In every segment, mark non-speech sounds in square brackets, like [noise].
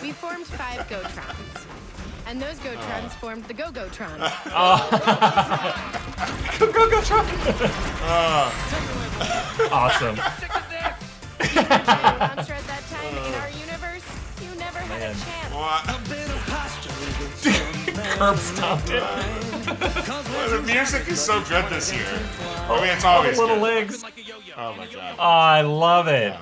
We formed five Gotrons. And those Gotrons oh. formed the Go-Gotron. Go go go Trump. awesome. [laughs] Giant monster at that time in our uh. universe, you never had Man. a chance. What? [laughs] Curb stomped it. The music is so good this year. [laughs] I mean, it's always Little good. legs. Oh my god. Oh, I love it.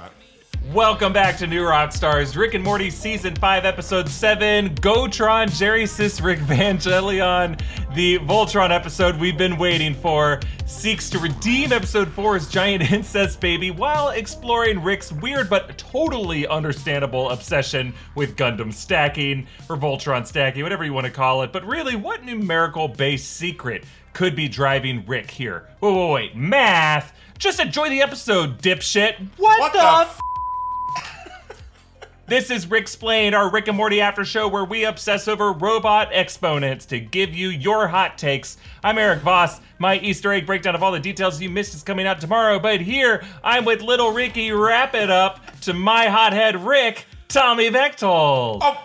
Welcome back to New Rock Stars, Rick and Morty Season 5, Episode 7, Gotron, Jerrysis, Rick Vangelion, the Voltron episode we've been waiting for, seeks to redeem Episode 4's giant [laughs] incest baby while exploring Rick's weird but totally understandable obsession with Gundam stacking, or Voltron stacking, whatever you want to call it. But really, what numerical based secret could be driving Rick here? Whoa, whoa, wait, math? Just enjoy the episode, dipshit. What, What the, the f- This is Ricksplained, our Rick and Morty after show where we obsess over robot exponents to give you your hot takes. I'm Eric Voss. My Easter egg breakdown of all the details you missed is coming out tomorrow, but here I'm with little Ricky. Wrap it up to my hothead Rick, Tommy Bechtold. Oppa!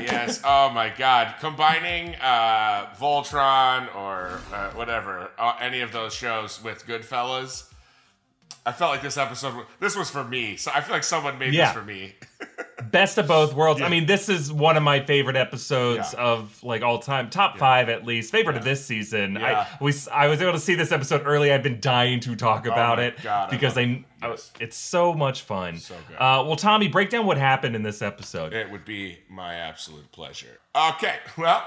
yes. Oh my God. Combining uh, Voltron or uh, whatever, uh, any of those shows with Goodfellas, I felt like this episode. This was for me. So I feel like someone made Yeah. this for me. [laughs] Best of both worlds. I mean, this is one of my favorite episodes Yeah. of like all time, top five at least, favorite of this season. Yeah. I we I was able to see this episode early. I've been dying to talk about Oh it God, because I. I- it's so much fun. So good. Uh, well, Tommy, break down what happened in this episode. It would be my absolute pleasure. Okay, well,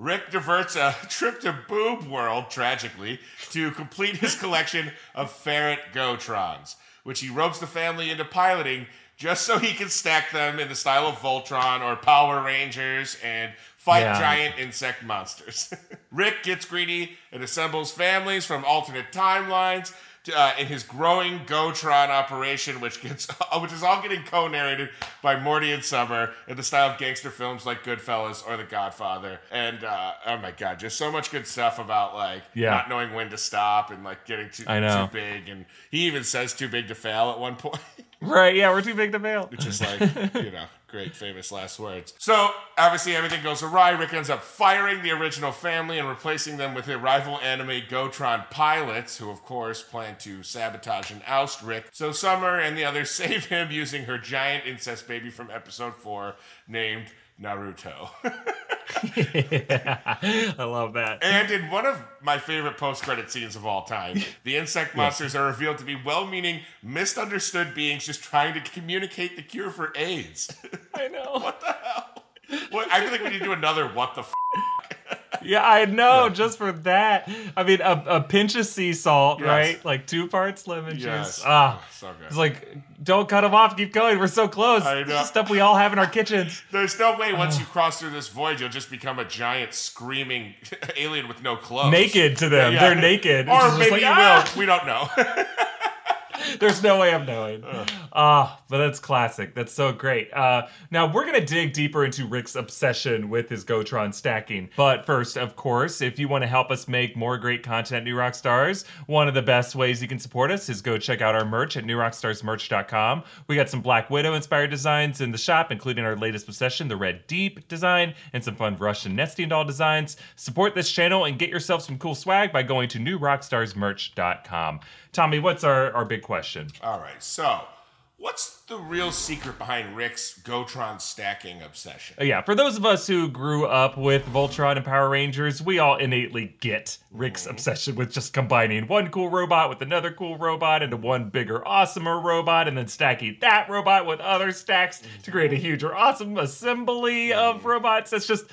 Rick diverts a [laughs] trip to Boob World, tragically, to complete his collection of ferret Gotrons, which he ropes the family into piloting just so he can stack them in the style of Voltron or Power Rangers and fight Yeah. giant insect monsters. [laughs] Rick gets greedy and assembles families from alternate timelines uh, in his growing Gotron operation, which gets [laughs] which is all getting co-narrated by Morty and Summer in the style of gangster films like Goodfellas or The Godfather. And uh, oh my god, just so much good stuff about like Yeah. not knowing when to stop and like getting too, too big. And he even says too big to fail at one point. [laughs] Right? Yeah, we're too big to fail. which is like, you know, [laughs] great famous last words. So obviously everything goes awry. Rick ends up firing the original family and replacing them with their rival anime Gotron pilots, who of course plan to sabotage and oust Rick. So Summer and the others [laughs] save him using her giant incest baby from episode four, named Naruto. [laughs] [laughs] I love that. and in one of my favorite post-credit scenes of all time, the insect [laughs] monsters are revealed to be well-meaning, misunderstood beings just trying to communicate the cure for AIDS. I know. What the hell? Well, I feel like we need to do another what the f- [laughs] Yeah, I know. Just for that, I mean, a, a pinch of sea salt, Yes. right? Like two parts lemon Yes. juice. Ah, Oh, so good. it's like don't cut them off. Keep going. We're so close. I know. Stuff we all have in our kitchens. [laughs] There's no way once Oh. you [sighs] cross through this void, you'll just become a giant screaming [laughs] alien with no clothes. Naked to them. Yeah. They're naked. Or maybe like, you "Ah!" will. We don't know. There's no way of knowing. Ah, but that's classic. That's so great. Uh, now we're gonna dig deeper into Rick's obsession with his Gotron stacking. But first, of course, if you want to help us make more great content, New Rock Stars, one of the best ways you can support us is go check out our merch at newrockstarsmerch.com. We got some Black Widow inspired designs in the shop, including our latest possession, the Red Deep design, and some fun Russian nesting doll designs. Support this channel and get yourself some cool swag by going to newrockstarsmerch.com. Tommy, what's our, our big question? All right. So, what's the real secret behind Rick's Gotron stacking obsession? Yeah, for those of us who grew up with Voltron and Power Rangers, we all innately get Rick's mm-hmm. obsession with just combining one cool robot with another cool robot into one bigger, awesomer robot, and then stacking that robot with other stacks to create a mm-hmm. huge or awesome assembly of mm-hmm. robots. That's just.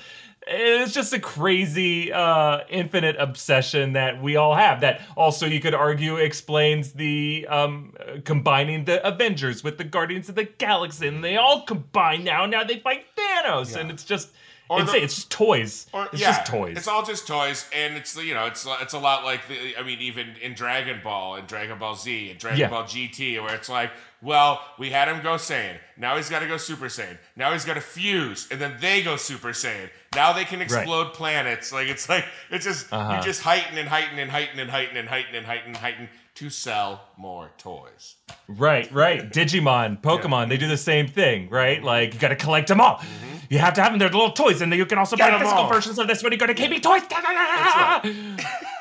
It's just a crazy, uh, infinite obsession that we all have. That also, you could argue, explains the um, uh, combining the Avengers with the Guardians of the Galaxy, and they all combine now. Now they fight Thanos, and it's just Or insane. the- it's just toys. Or- it's yeah, just toys. It's all just toys, and it's you know it's it's a lot like the I mean even in Dragon Ball and Dragon Ball Z and Dragon Yeah. Ball GT, where it's like, well, we had him go Saiyan, now he's got to go Super Saiyan, now he's got to fuse, and then they go Super Saiyan. Now they can explode planets. Like it's like it's just Uh-huh. you just heighten and heighten and heighten and heighten and heighten and heighten and heighten to sell more toys. Right, right. Digimon, Pokemon, they do the same thing, right? Like you got to collect them all. You have to have them. They're little toys, and then you can also Get buy physical all. versions of this when you go to KB Toys. [laughs]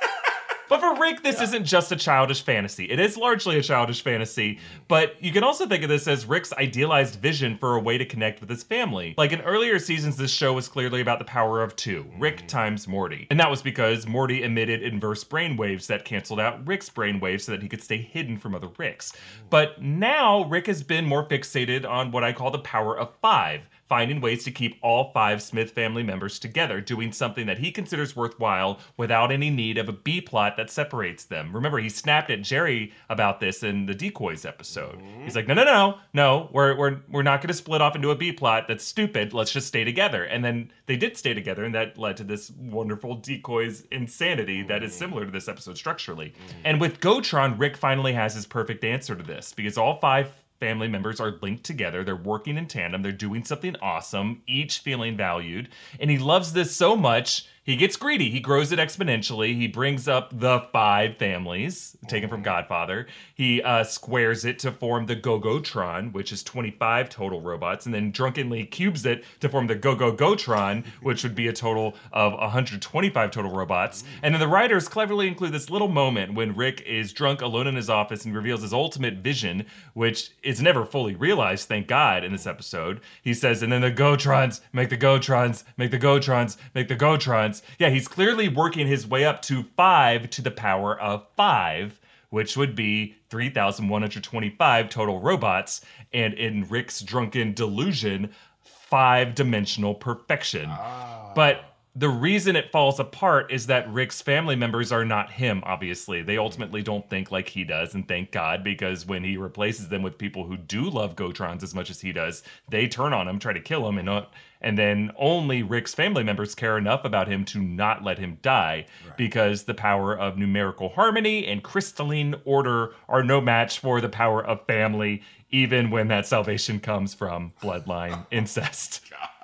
But for Rick, this isn't just a childish fantasy. It is largely a childish fantasy, but you can also think of this as Rick's idealized vision for a way to connect with his family. Like in earlier seasons, this show was clearly about the power of two Rick mm. times Morty. And that was because Morty emitted inverse brainwaves that canceled out Rick's brainwaves so that he could stay hidden from other Ricks. But now, Rick has been more fixated on what I call the power of five finding ways to keep all five Smith family members together, doing something that he considers worthwhile without any need of a B plot that separates them. Remember, he snapped at Jerry about this in the Decoys episode. Mm-hmm. He's like, no, no, no, no, we're, we're, we're not going to split off into a B plot. That's stupid. Let's just stay together. And then they did stay together, and that led to this wonderful Decoys insanity that is mm. similar to this episode structurally. Mm. And with Gotron, Rick finally has his perfect answer to this because all five family members are linked together. They're working in tandem. They're doing something awesome, each feeling valued. And he loves this so much, he gets greedy. He grows it exponentially. He brings up the five families, taken from Godfather. He uh, squares it to form the Gogotron, which is 25 total robots, and then drunkenly cubes it to form the Go Go Gotron, which would be a total of 125 total robots. And then the writers cleverly include this little moment when Rick is drunk alone in his office and reveals his ultimate vision, which is never fully realized, thank God, in this episode. He says, and then the Gotrons make the Gotrons, make the Gotrons, make the Gotrons. Yeah, he's clearly working his way up to five to the power of five which would be 3,125 total robots, and in Rick's drunken delusion, five dimensional perfection. Ah. But the reason it falls apart is that Rick's family members are not him, obviously. They ultimately don't think like he does, and thank God, because when he replaces them with people who do love Gotrons as much as he does, they turn on him, try to kill him, and uh, and then only Rick's family members care enough about him to not let him die because the power of numerical harmony and crystalline order are no match for the power of family, even when that salvation comes from bloodline [laughs] incest. God.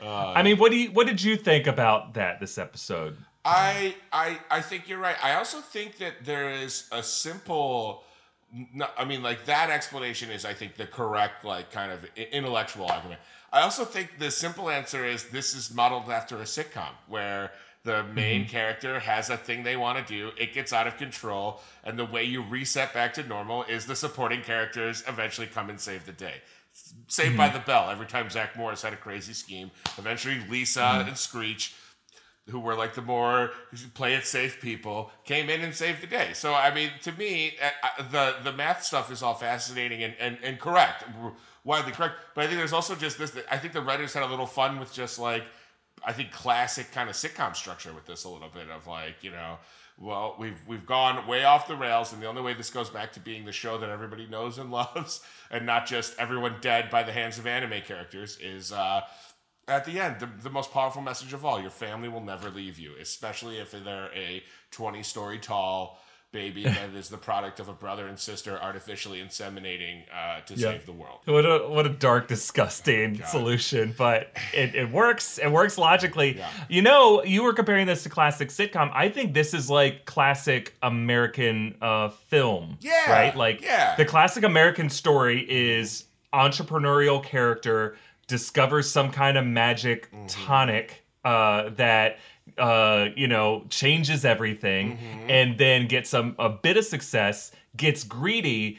God. I mean, what do you what did you think about that this episode? I I I think you're right. I also think that there is a simple no, I mean like that explanation is I think the correct like kind of intellectual argument. I also think the simple answer is this is modeled after a sitcom where the main mm-hmm. character has a thing they want to do, it gets out of control, and the way you reset back to normal is the supporting characters eventually come and save the day. Saved by the Bell. Every time Zach Morris had a crazy scheme, eventually Lisa and Screech who were like the more play it safe people came in and saved the day. So I mean, to me, uh, uh, the the math stuff is all fascinating and and, and correct, widely correct. But I think there's also just this. I think the writers had a little fun with just like I think classic kind of sitcom structure with this a little bit of like you know. Well, we've we've gone way off the rails, and the only way this goes back to being the show that everybody knows and [laughs] loves, and not just everyone dead by the hands of anime characters, is uh, at the end, the, the most powerful message of all your family will never leave you, especially if they're a 20 story tall baby [laughs] that is the product of a brother and sister artificially inseminating uh, to Yeah. save the world. What a what a dark, disgusting solution, but it, it works. It works logically. Yeah. You know, you were comparing this to classic sitcom. I think this is like classic American uh, film. Yeah, Right? Like yeah. the classic American story is entrepreneurial character discovers some kind of magic Mm-hmm. tonic uh, that uh, you know changes everything, Mm-hmm. and then gets some a bit of success, gets greedy,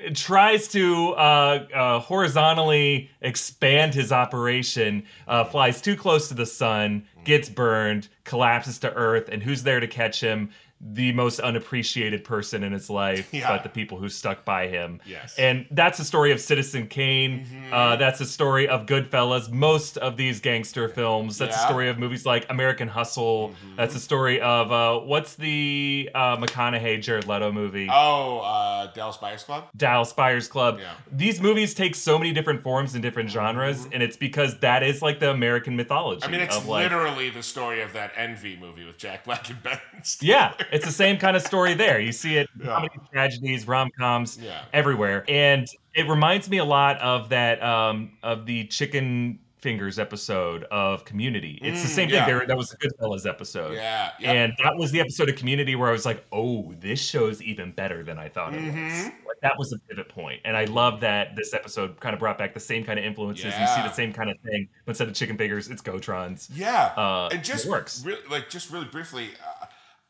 Mm-hmm. tries to uh, uh, horizontally expand his operation, uh, flies too close to the sun, gets burned, collapses to Earth, and who's there to catch him? The most unappreciated person in his life, Yeah. but the people who stuck by him. Yes. And that's the story of Citizen Kane. Mm-hmm. Uh, that's the story of Goodfellas. Most of these gangster films. That's the Yeah. Mm-hmm. story of movies like American Hustle. That's the story of uh, what's the uh, McConaughey Jared Leto movie? Oh, uh, Dallas Buyers Club? Dallas Buyers Club. Yeah. These movies take so many different forms and different genres, and it's because that is like the American mythology. Mm-hmm. I mean, it's of like, literally the story of that Envy movie with Jack Black and Ben Stiller. Yeah, it's the same kind of story there. You see it in comedy tragedies, rom coms, Yeah. everywhere, and it reminds me a lot of that um, of the chicken Fingers episode of Community. It's the same Mm, yeah. thing. There, that was the Goodfellas episode. Yeah, yep. And that was the episode of Community where I was like, "Oh, this show's even better than I thought it was." Mm-hmm. Like that was a pivot point, and I love that this episode kind of brought back the same kind of influences. You see the same kind of thing, but instead of chicken fingers, it's Gotrons. Yeah, Uh, and just it works. Really, like just really briefly,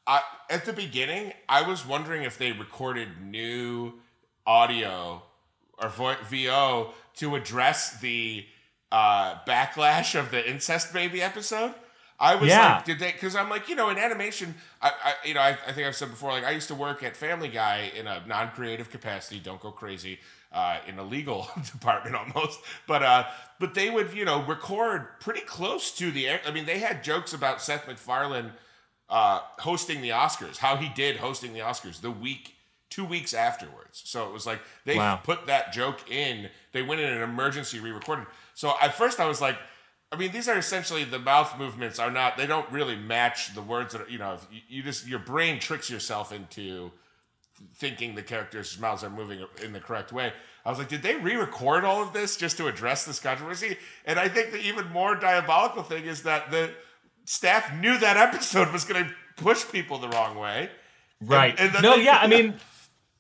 I, at the beginning, I was wondering if they recorded new audio or vo- VO to address the uh, backlash of the incest baby episode. I was Yeah. like, did they? Because I'm like, you know, in animation, I, I you know, I, I think I've said before, like I used to work at Family Guy in a non-creative capacity. Don't go crazy. Uh, in a legal [laughs] department almost, but uh, but they would you know record pretty close to the. air- I mean, they had jokes about Seth MacFarlane uh, hosting the Oscars, how he did hosting the Oscars the week, two weeks afterwards. So it was like they Wow. put that joke in. They went in an emergency re-recorded. So at first I was like, I mean, these are essentially the mouth movements are not. They don't really match the words that are, you know. You just your brain tricks yourself into thinking the characters' mouths are moving in the correct way. I was like, did they re-record all of this just to address this controversy? And I think the even more diabolical thing is that the staff knew that episode was going to push people the wrong way. Right. and then no, they- yeah, I [laughs] mean,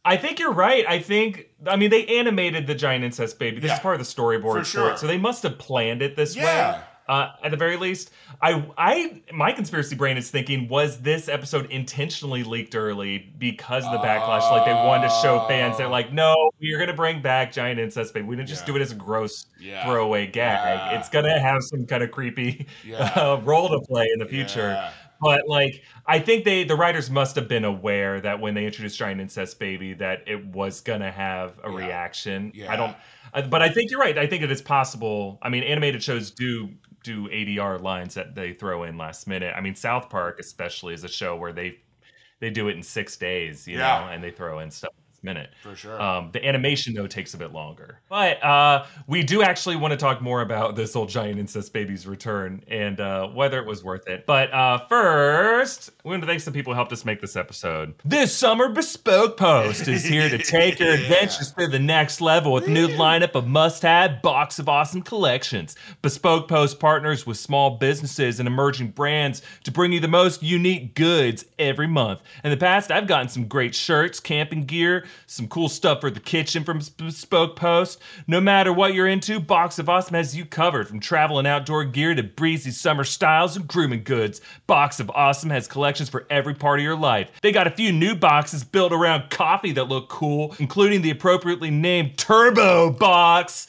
I think you're right. I think, I mean, they animated the giant incest baby. This Yeah. is part of the storyboard For for, it, so they must have planned it this Yeah. way. Uh, at the very least, I, I, my conspiracy brain is thinking: was this episode intentionally leaked early because of the backlash? Like they wanted to show fans that, like, no, we're gonna bring back giant incest baby. We didn't just Yeah. do it as a gross Yeah. throwaway gag. Yeah. It's gonna have some kind of creepy [laughs] uh, role to play in the future. But like, I think they the writers must have been aware that when they introduced Giant Incest Baby, that it was gonna have a Yeah. reaction. Yeah. I don't, uh, but I think you're right. I think it is possible. I mean, animated shows do do ADR lines that they throw in last minute. I mean, South Park especially is a show where they they do it in six days, you Yeah. know, and they throw in stuff minute. For sure. Um, the animation though takes a bit longer, but uh, we do actually want to talk more about this old giant incest baby's return and uh, whether it was worth it. But uh, first, we want to thank some people who helped us make this episode. This summer, Bespoke Post is here to [laughs] take your adventures to the next level with a new lineup of must-have box of awesome collections. Bespoke Post partners with small businesses and emerging brands to bring you the most unique goods every month. In the past, I've gotten some great shirts, camping gear, some cool stuff for the kitchen from Bespoke Post. No matter what you're into, Box of Awesome has you covered from travel and outdoor gear to breezy summer styles and grooming goods. Box of Awesome has collections for every part of your life. They got a few new boxes built around coffee that look cool, including the appropriately named Turbo Box.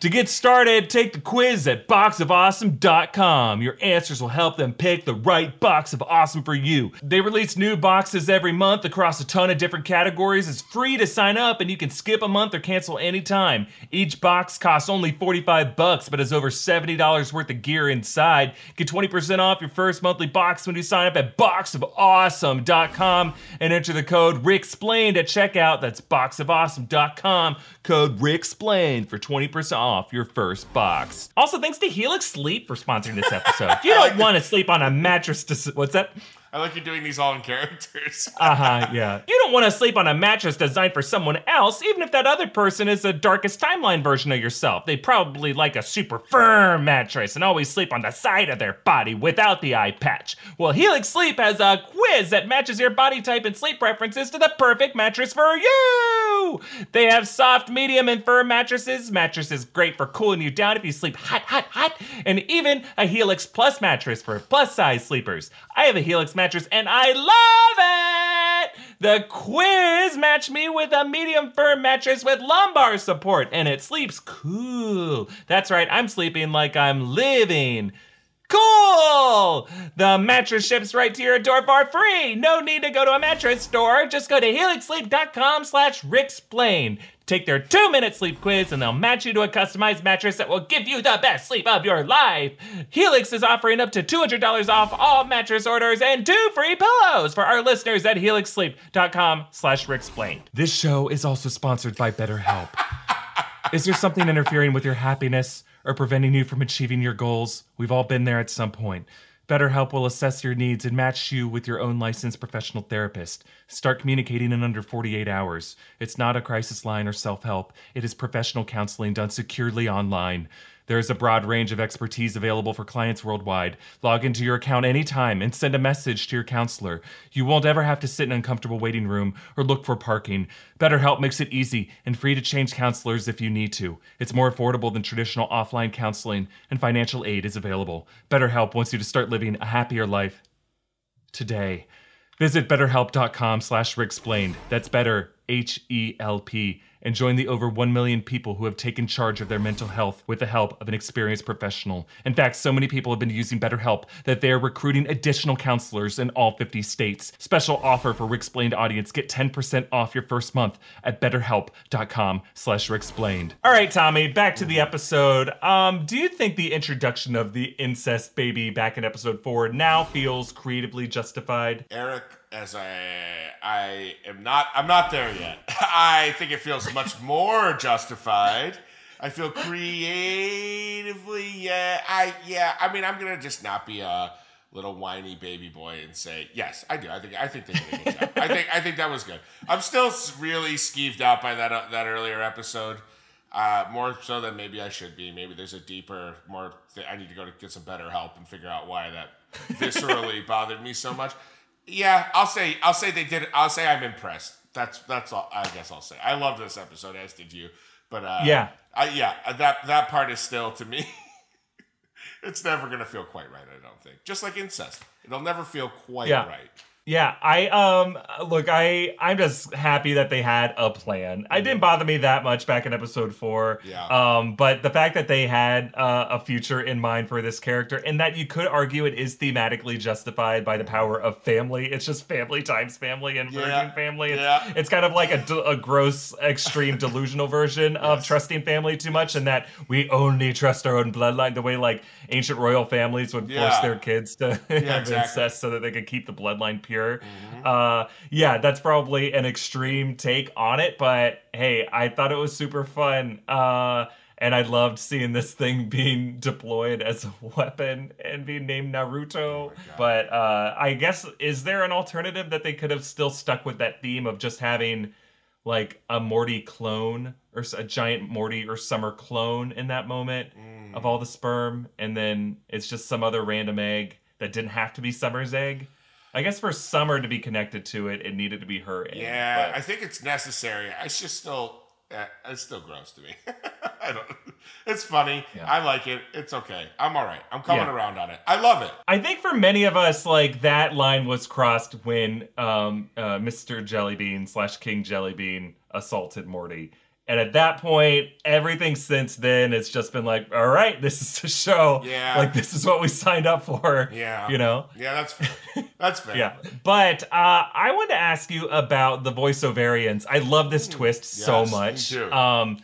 To get started, take the quiz at boxofawesome.com. Your answers will help them pick the right box of awesome for you. They release new boxes every month across a ton of different categories. It's free to sign up and you can skip a month or cancel anytime. Each box costs only 45 bucks but has over $70 worth of gear inside. Get 20% off your first monthly box when you sign up at boxofawesome.com and enter the code RICKSPLAINED at checkout. That's boxofawesome.com, code RICKSPLAINED for 20% off your first box. Also, thanks to Helix Sleep for sponsoring this episode. If you don't [laughs] want to sleep on a mattress to what's that? I like you doing these all in characters. [laughs] Uh-huh, yeah. You don't want to sleep on a mattress designed for someone else, even if that other person is a darkest timeline version of yourself. They probably like a super firm mattress and always sleep on the side of their body without the eye patch. Well, Helix Sleep has a quiz that matches your body type and sleep preferences to the perfect mattress for you. They have soft, medium, and firm mattresses. Mattresses great for cooling you down if you sleep hot, hot, hot, and even a Helix Plus mattress for plus size sleepers. I have a Helix mattress and I love it. The quiz matched me with a medium firm mattress with lumbar support, and it sleeps cool. That's right, I'm sleeping like I'm living. Cool! The mattress ships right to your door for free. No need to go to a mattress store. Just go to helixsleep.com slash ricksplain. Take their two-minute sleep quiz and they'll match you to a customized mattress that will give you the best sleep of your life. Helix is offering up to $200 off all mattress orders and two free pillows for our listeners at helixsleep.com slash ricksplain. This show is also sponsored by BetterHelp. [laughs] Is there something interfering with your happiness or preventing you from achieving your goals? We've all been there at some point. BetterHelp will assess your needs and match you with your own licensed professional therapist. Start communicating in under 48 hours. It's not a crisis line or self help, it is professional counseling done securely online. There's a broad range of expertise available for clients worldwide. Log into your account anytime and send a message to your counselor. You won't ever have to sit in an uncomfortable waiting room or look for parking. BetterHelp makes it easy and free to change counselors if you need to. It's more affordable than traditional offline counseling, and financial aid is available. BetterHelp wants you to start living a happier life today. Visit betterhelp.com slash explained. That's better, H E L P, and join the over 1 million people who have taken charge of their mental health with the help of an experienced professional. In fact, so many people have been using BetterHelp that they are recruiting additional counselors in all 50 states. Special offer for Ricksplained audience. Get 10% off your first month at betterhelp.com slash explained. All right, Tommy, back to the episode. Um, do you think the introduction of the incest baby back in episode four now feels creatively justified? Eric, as I I am not I'm not there yet. [laughs] I think it feels much more justified. I feel creatively, yeah. I yeah. I mean, I'm gonna just not be a little whiny baby boy and say yes. I do. I think I think they did a good job. I think I think that was good. I'm still really skeeved out by that uh, that earlier episode. Uh, more so than maybe I should be. Maybe there's a deeper, more. Th- I need to go to get some better help and figure out why that viscerally [laughs] bothered me so much. Yeah, I'll say I'll say they did. I'll say I'm impressed. That's that's all. I guess I'll say I love this episode as did you. But uh, Yeah. I, yeah, that that part is still to me. [laughs] it's never gonna feel quite right. I don't think. Just like incest, it'll never feel quite Yeah. right. Yeah, I um look, I I'm just happy that they had a plan. I didn't bother me that much back in episode four. Yeah. Um, but the fact that they had uh, a future in mind for this character, and that you could argue it is thematically justified by the power of family. It's just family times family and Yeah. virgin family. It's, Yeah. it's kind of like a, a gross, extreme, delusional version of trusting family too much, and that we only trust our own bloodline. The way like ancient royal families would force their kids to [laughs] have exactly. incest so that they could keep the bloodline pure. Mm-hmm. Uh, yeah, that's probably an extreme take on it, but hey, I thought it was super fun. Uh, and I loved seeing this thing [laughs] being deployed as a weapon and being named Naruto. but uh, I guess, is there an alternative that they could have still stuck with that theme of just having like a Morty clone or a giant Morty or Summer clone in that moment Mm. of all the sperm, and then it's just some other random egg that didn't have to be Summer's egg? I guess for Summer to be connected to it, it needed to be her egg. Yeah, but- I think it's necessary. It's just still, uh, it's still gross to me. [laughs] I don't. It's funny. Yeah. I like it. It's okay. I'm all right. I'm coming Yeah. around on it. I love it. I think for many of us, like that line was crossed when um, uh, Mr. Jellybean slash King Jellybean assaulted Morty. And at that point, everything since then has just been like, all right, this is the show. Yeah. Like, this is what we signed up for. Yeah. You know? Yeah, that's fair. [laughs] That's fair. Yeah. But uh, I wanted to ask you about the voiceoverians. I love this twist so Yes, me much. too. Um,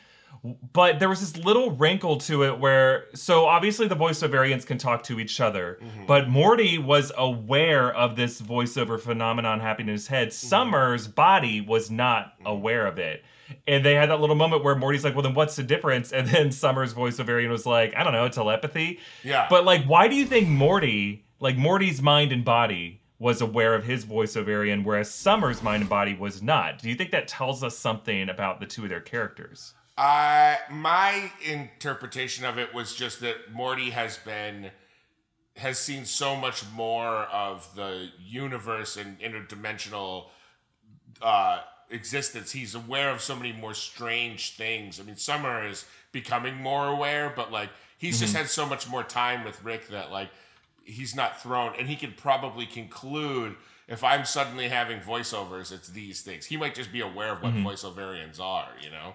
but there was this little wrinkle to it where, so obviously the voiceoverians can talk to each other, Mm-hmm. but Morty was aware of this voiceover phenomenon happening in his head. Mm-hmm. Summer's body was not aware of it. And they had that little moment where Morty's like, well, then what's the difference? And then Summer's voiceoverian was like, I don't know, telepathy. Yeah. But like, why do you think Morty, like Morty's mind and body, was aware of his voice voiceoverian, whereas Summer's mind and body was not? Do you think that tells us something about the two of their characters? I my interpretation of it was just that Morty has been has seen so much more of the universe and interdimensional uh, existence. He's aware of so many more strange things. I mean, Summer is becoming more aware, but like he's just had so much more time with Rick that like he's not thrown, and he could probably conclude. If I'm suddenly having voiceovers, it's these things. He might just be aware of what voiceoverians are, you know?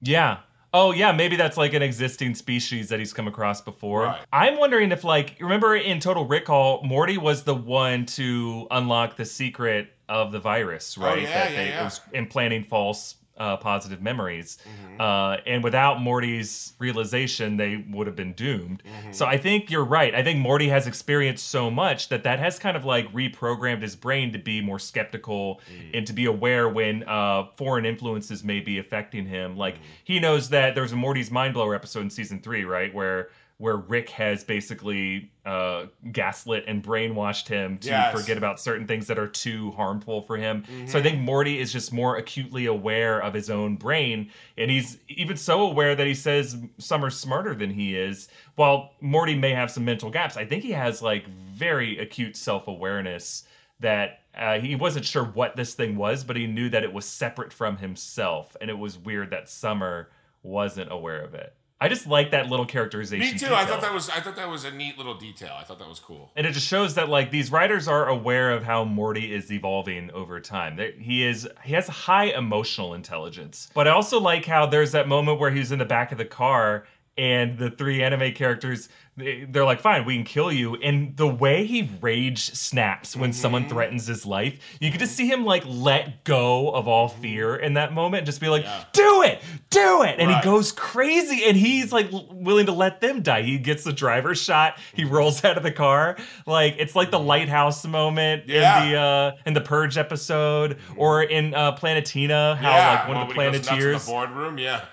Yeah. Oh yeah, maybe that's like an existing species that he's come across before. Right. I'm wondering if like remember in Total Recall, Morty was the one to unlock the secret of the virus, oh, right? Oh, yeah, that yeah, they yeah. was implanting false uh, positive memories. Mm-hmm. Uh, and without Morty's realization, they would have been doomed. Mm-hmm. So I think you're right. I think Morty has experienced so much that that has kind of like reprogrammed his brain to be more skeptical Mm. and to be aware when uh, foreign influences may be affecting him. Like Mm. he knows that there was a Morty's Mind Blower episode in season three, right, where where Rick has basically uh, gaslit and brainwashed him to Yes. forget about certain things that are too harmful for him. So I think Morty is just more acutely aware of his own brain, and he's even so aware that he says Summer's smarter than he is. While Morty may have some mental gaps, I think he has like very acute self awareness that uh, he wasn't sure what this thing was, but he knew that it was separate from himself, and it was weird that Summer wasn't aware of it. I just like that little characterization. Me too. I thought that was I thought that was a neat little detail. I thought that was cool. and it just shows that like these writers are aware of how Morty is evolving over time. That he is he has high emotional intelligence. But I also like how there's that moment where he's in the back of the car and the three anime characters they- they're like fine we can kill you. And the way he rage snaps when someone mm-hmm. threatens his life you can just see him like let go of all mm-hmm. fear in that moment and just be like Yeah. do it! Do it! And Right. he goes crazy and he's like willing to let them die. He gets the driver shot. He mm-hmm. rolls out of the car. Like it's like the lighthouse moment Yeah. in the uh in the purge episode or in uh planetina how yeah, like one well, of the when he goes nuts planeteers the boardroom. Yeah.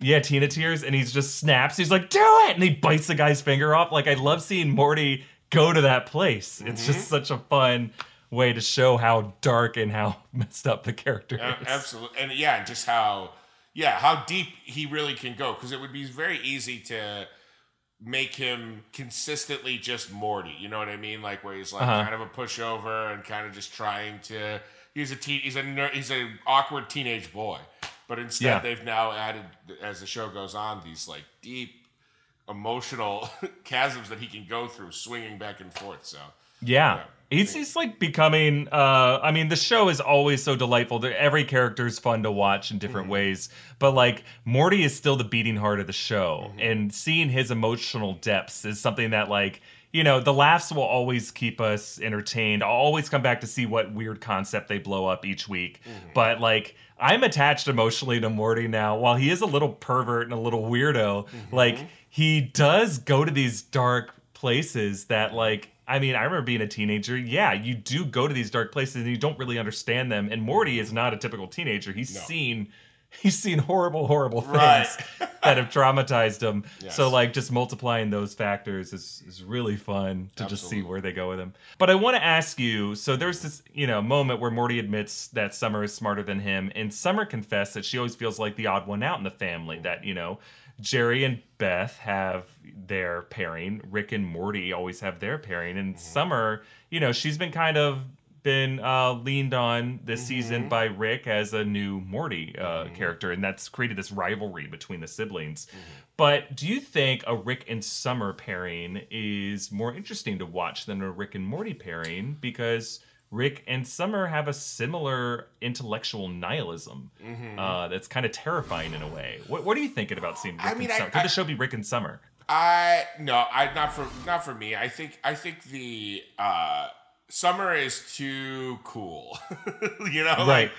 Yeah, Tina tears, and he's just snaps. He's like, "Do it!" and he bites the guy's finger off. Like I love seeing Morty go to that place. It's Mm-hmm. just such a fun way to show how dark and how [laughs] messed up the character A- is. Absolutely, and yeah, and just how yeah how deep he really can go because it would be very easy to make him consistently just Morty. You know what I mean? Like where he's like Uh-huh. kind of a pushover and kind of just trying to. He's a teen. He's a ner- he's an awkward teenage boy. But instead, Yeah. they've now added as the show goes on these like deep emotional [laughs] chasms that he can go through, swinging back and forth. So Yeah. He's, he's like becoming uh I mean the show is always so delightful. Every character is fun to watch in different mm-hmm. ways. But like Morty is still the beating heart of the show. Mm-hmm. And seeing his emotional depths is something that like you know, the laughs will always keep us entertained. I'll always come back to see what weird concept they blow up each week. Mm-hmm. But like I'm attached emotionally to Morty now. While he is a little pervert and a little weirdo, mm-hmm. like he does go to these dark places that like I mean, I remember being a teenager. Yeah, you do go to these dark places and you don't really understand them. And Morty is not a typical teenager. He's No. seen [laughs] he's seen horrible, horrible things Right. that have traumatized him. Yes. So like just multiplying those factors is, is really fun to just see where they go with him. But I want to ask you, so there's this, you know, moment where Morty admits that Summer is smarter than him, and Summer confessed that she always feels like the odd one out in the family, that, you know, Jerry and Beth have their pairing, Rick and Morty always have their pairing, and mm-hmm. Summer, you know, she's been kind of been uh, leaned on this season by Rick as a new Morty uh, character, and that's created this rivalry between the siblings. But do you think a Rick and Summer pairing is more interesting to watch than a Rick and Morty pairing because Rick and Summer have a similar intellectual nihilism uh, that's kind of terrifying in a way. What, what are you thinking about seeing Rick I mean, and I- Summer? Could I- the show be Rick and Summer? I no, I not for not for me. I think I think the uh summer is too cool. [laughs] you know, Like, Right.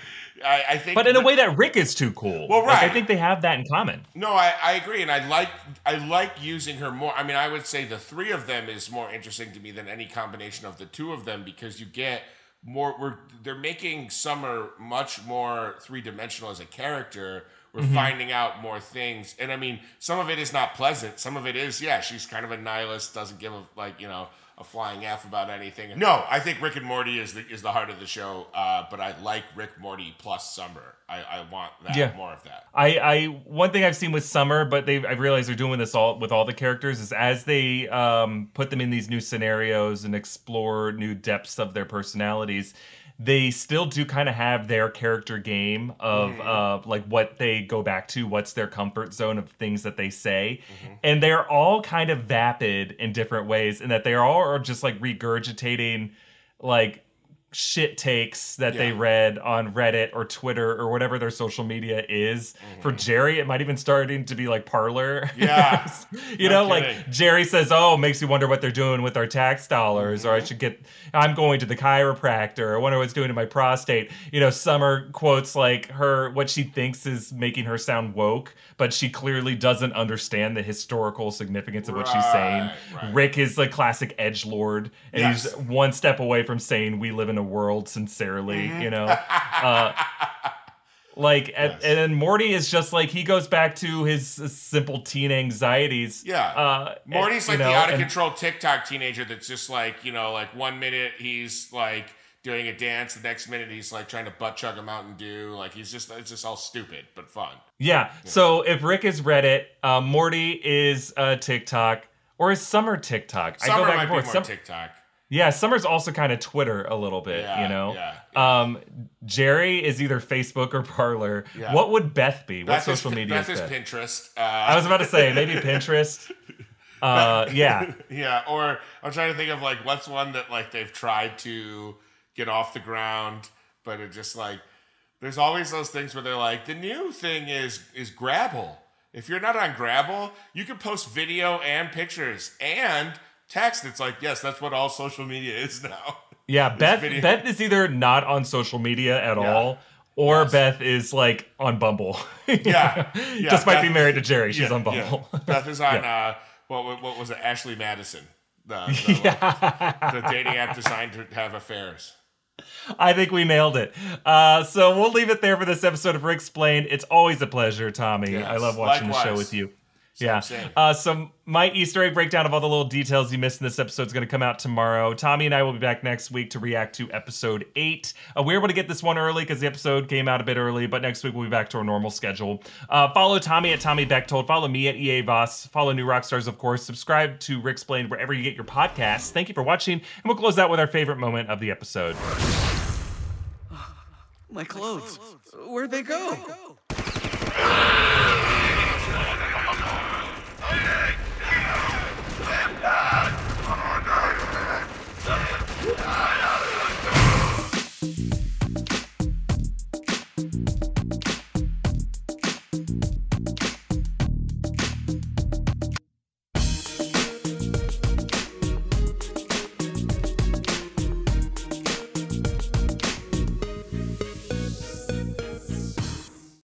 I, I think, But in a way that Rick is too cool. Well, Like, I think they have that in common. No, I, I agree, and I like I like using her more. I mean, I would say the three of them is more interesting to me than any combination of the two of them because you get more. We're they're making Summer much more three dimensional as a character. We're mm-hmm. finding out more things, and I mean, some of it is not pleasant. Some of it is, yeah, she's kind of a nihilist, doesn't give a like you know a flying f about anything. No, I think Rick and Morty is the is the heart of the show, uh, but I like Rick Morty plus Summer. I, I want that Yeah. more of that. I, I one thing I've seen with Summer, but they I realize they're doing this all with all the characters is as they um, put them in these new scenarios and explore new depths of their personalities, they still do kind of have their character game of uh, like what they go back to, what's their comfort zone of things that they say, and they're all kind of vapid in different ways, and that they are all are just like regurgitating like shit takes that they read on Reddit or Twitter or whatever their social media is. For Jerry, it might even starting to be like Parler. Mm-hmm. Yeah. [laughs] you No know, kidding. like Jerry says, "Oh, makes you wonder what they're doing with our tax dollars," or I Mm-hmm. should get. I'm going to the chiropractor. I wonder what's doing to my prostate. You know, Summer quotes like her what she thinks is making her sound woke, but she clearly doesn't understand the historical significance of what she's saying. Right, right. Rick is the classic edge lord, and Yes. he's one step away from saying we live in a world sincerely. Mm-hmm. You know. Uh, Like, and, Yes. and then Morty is just like he goes back to his simple teen anxieties. Yeah. Uh, Morty's and, like you the know, out of and- control TikTok teenager that's just like, you know, like one minute he's like doing a dance, the next minute he's like trying to butt chug a Mountain Dew. Like he's just, it's just all stupid but fun. Yeah. So if Rick is Reddit, uh, Morty is uh, TikTok, or is Summer TikTok? Summer I go back might and be forth. more Some- TikTok. Yeah, Summer's also kind of Twitter a little bit, Yeah, you know. yeah, Um, Jerry is either Facebook or Parler. Yeah. What would Beth be? What social is, media Beth is is Beth? Pinterest. Uh, I was about to say maybe [laughs] Pinterest. Uh, yeah. [laughs] yeah, or I'm trying to think of like what's one that like they've tried to get off the ground, but it just like there's always those things where they're like the new thing is is Grabble. If you're not on Grabble, you can post video and pictures and text. It's like yes, that's what all social media is now. Yeah, [laughs] Beth video- Beth is either not on social media at Yeah. all, or Yes. Beth is like on Bumble. [laughs] Yeah, yeah, Despite Beth- being married to Jerry, she's Yeah, on Bumble. yeah. [laughs] Beth is on Yeah. uh, what, what was it? Ashley Madison, the the, the dating app designed to have affairs. I think we nailed it. Uh, so we'll leave it there for this episode of Ricksplained. It's always a pleasure, Tommy. Yes, I love watching the show with you. Yeah. Uh, so my Easter egg breakdown of all the little details you missed in this episode is going to come out tomorrow. Tommy and I will be back next week to react to episode eight. Uh, we were able to get this one early because the episode came out a bit early, but next week we'll be back to our normal schedule. Uh, follow Tommy at Tommy Bechtold. Follow me at EA Voss. Follow New Rockstars, of course. Subscribe to Ricksplained wherever you get your podcasts. Thank you for watching, and we'll close out with our favorite moment of the episode. My clothes. Where'd they go?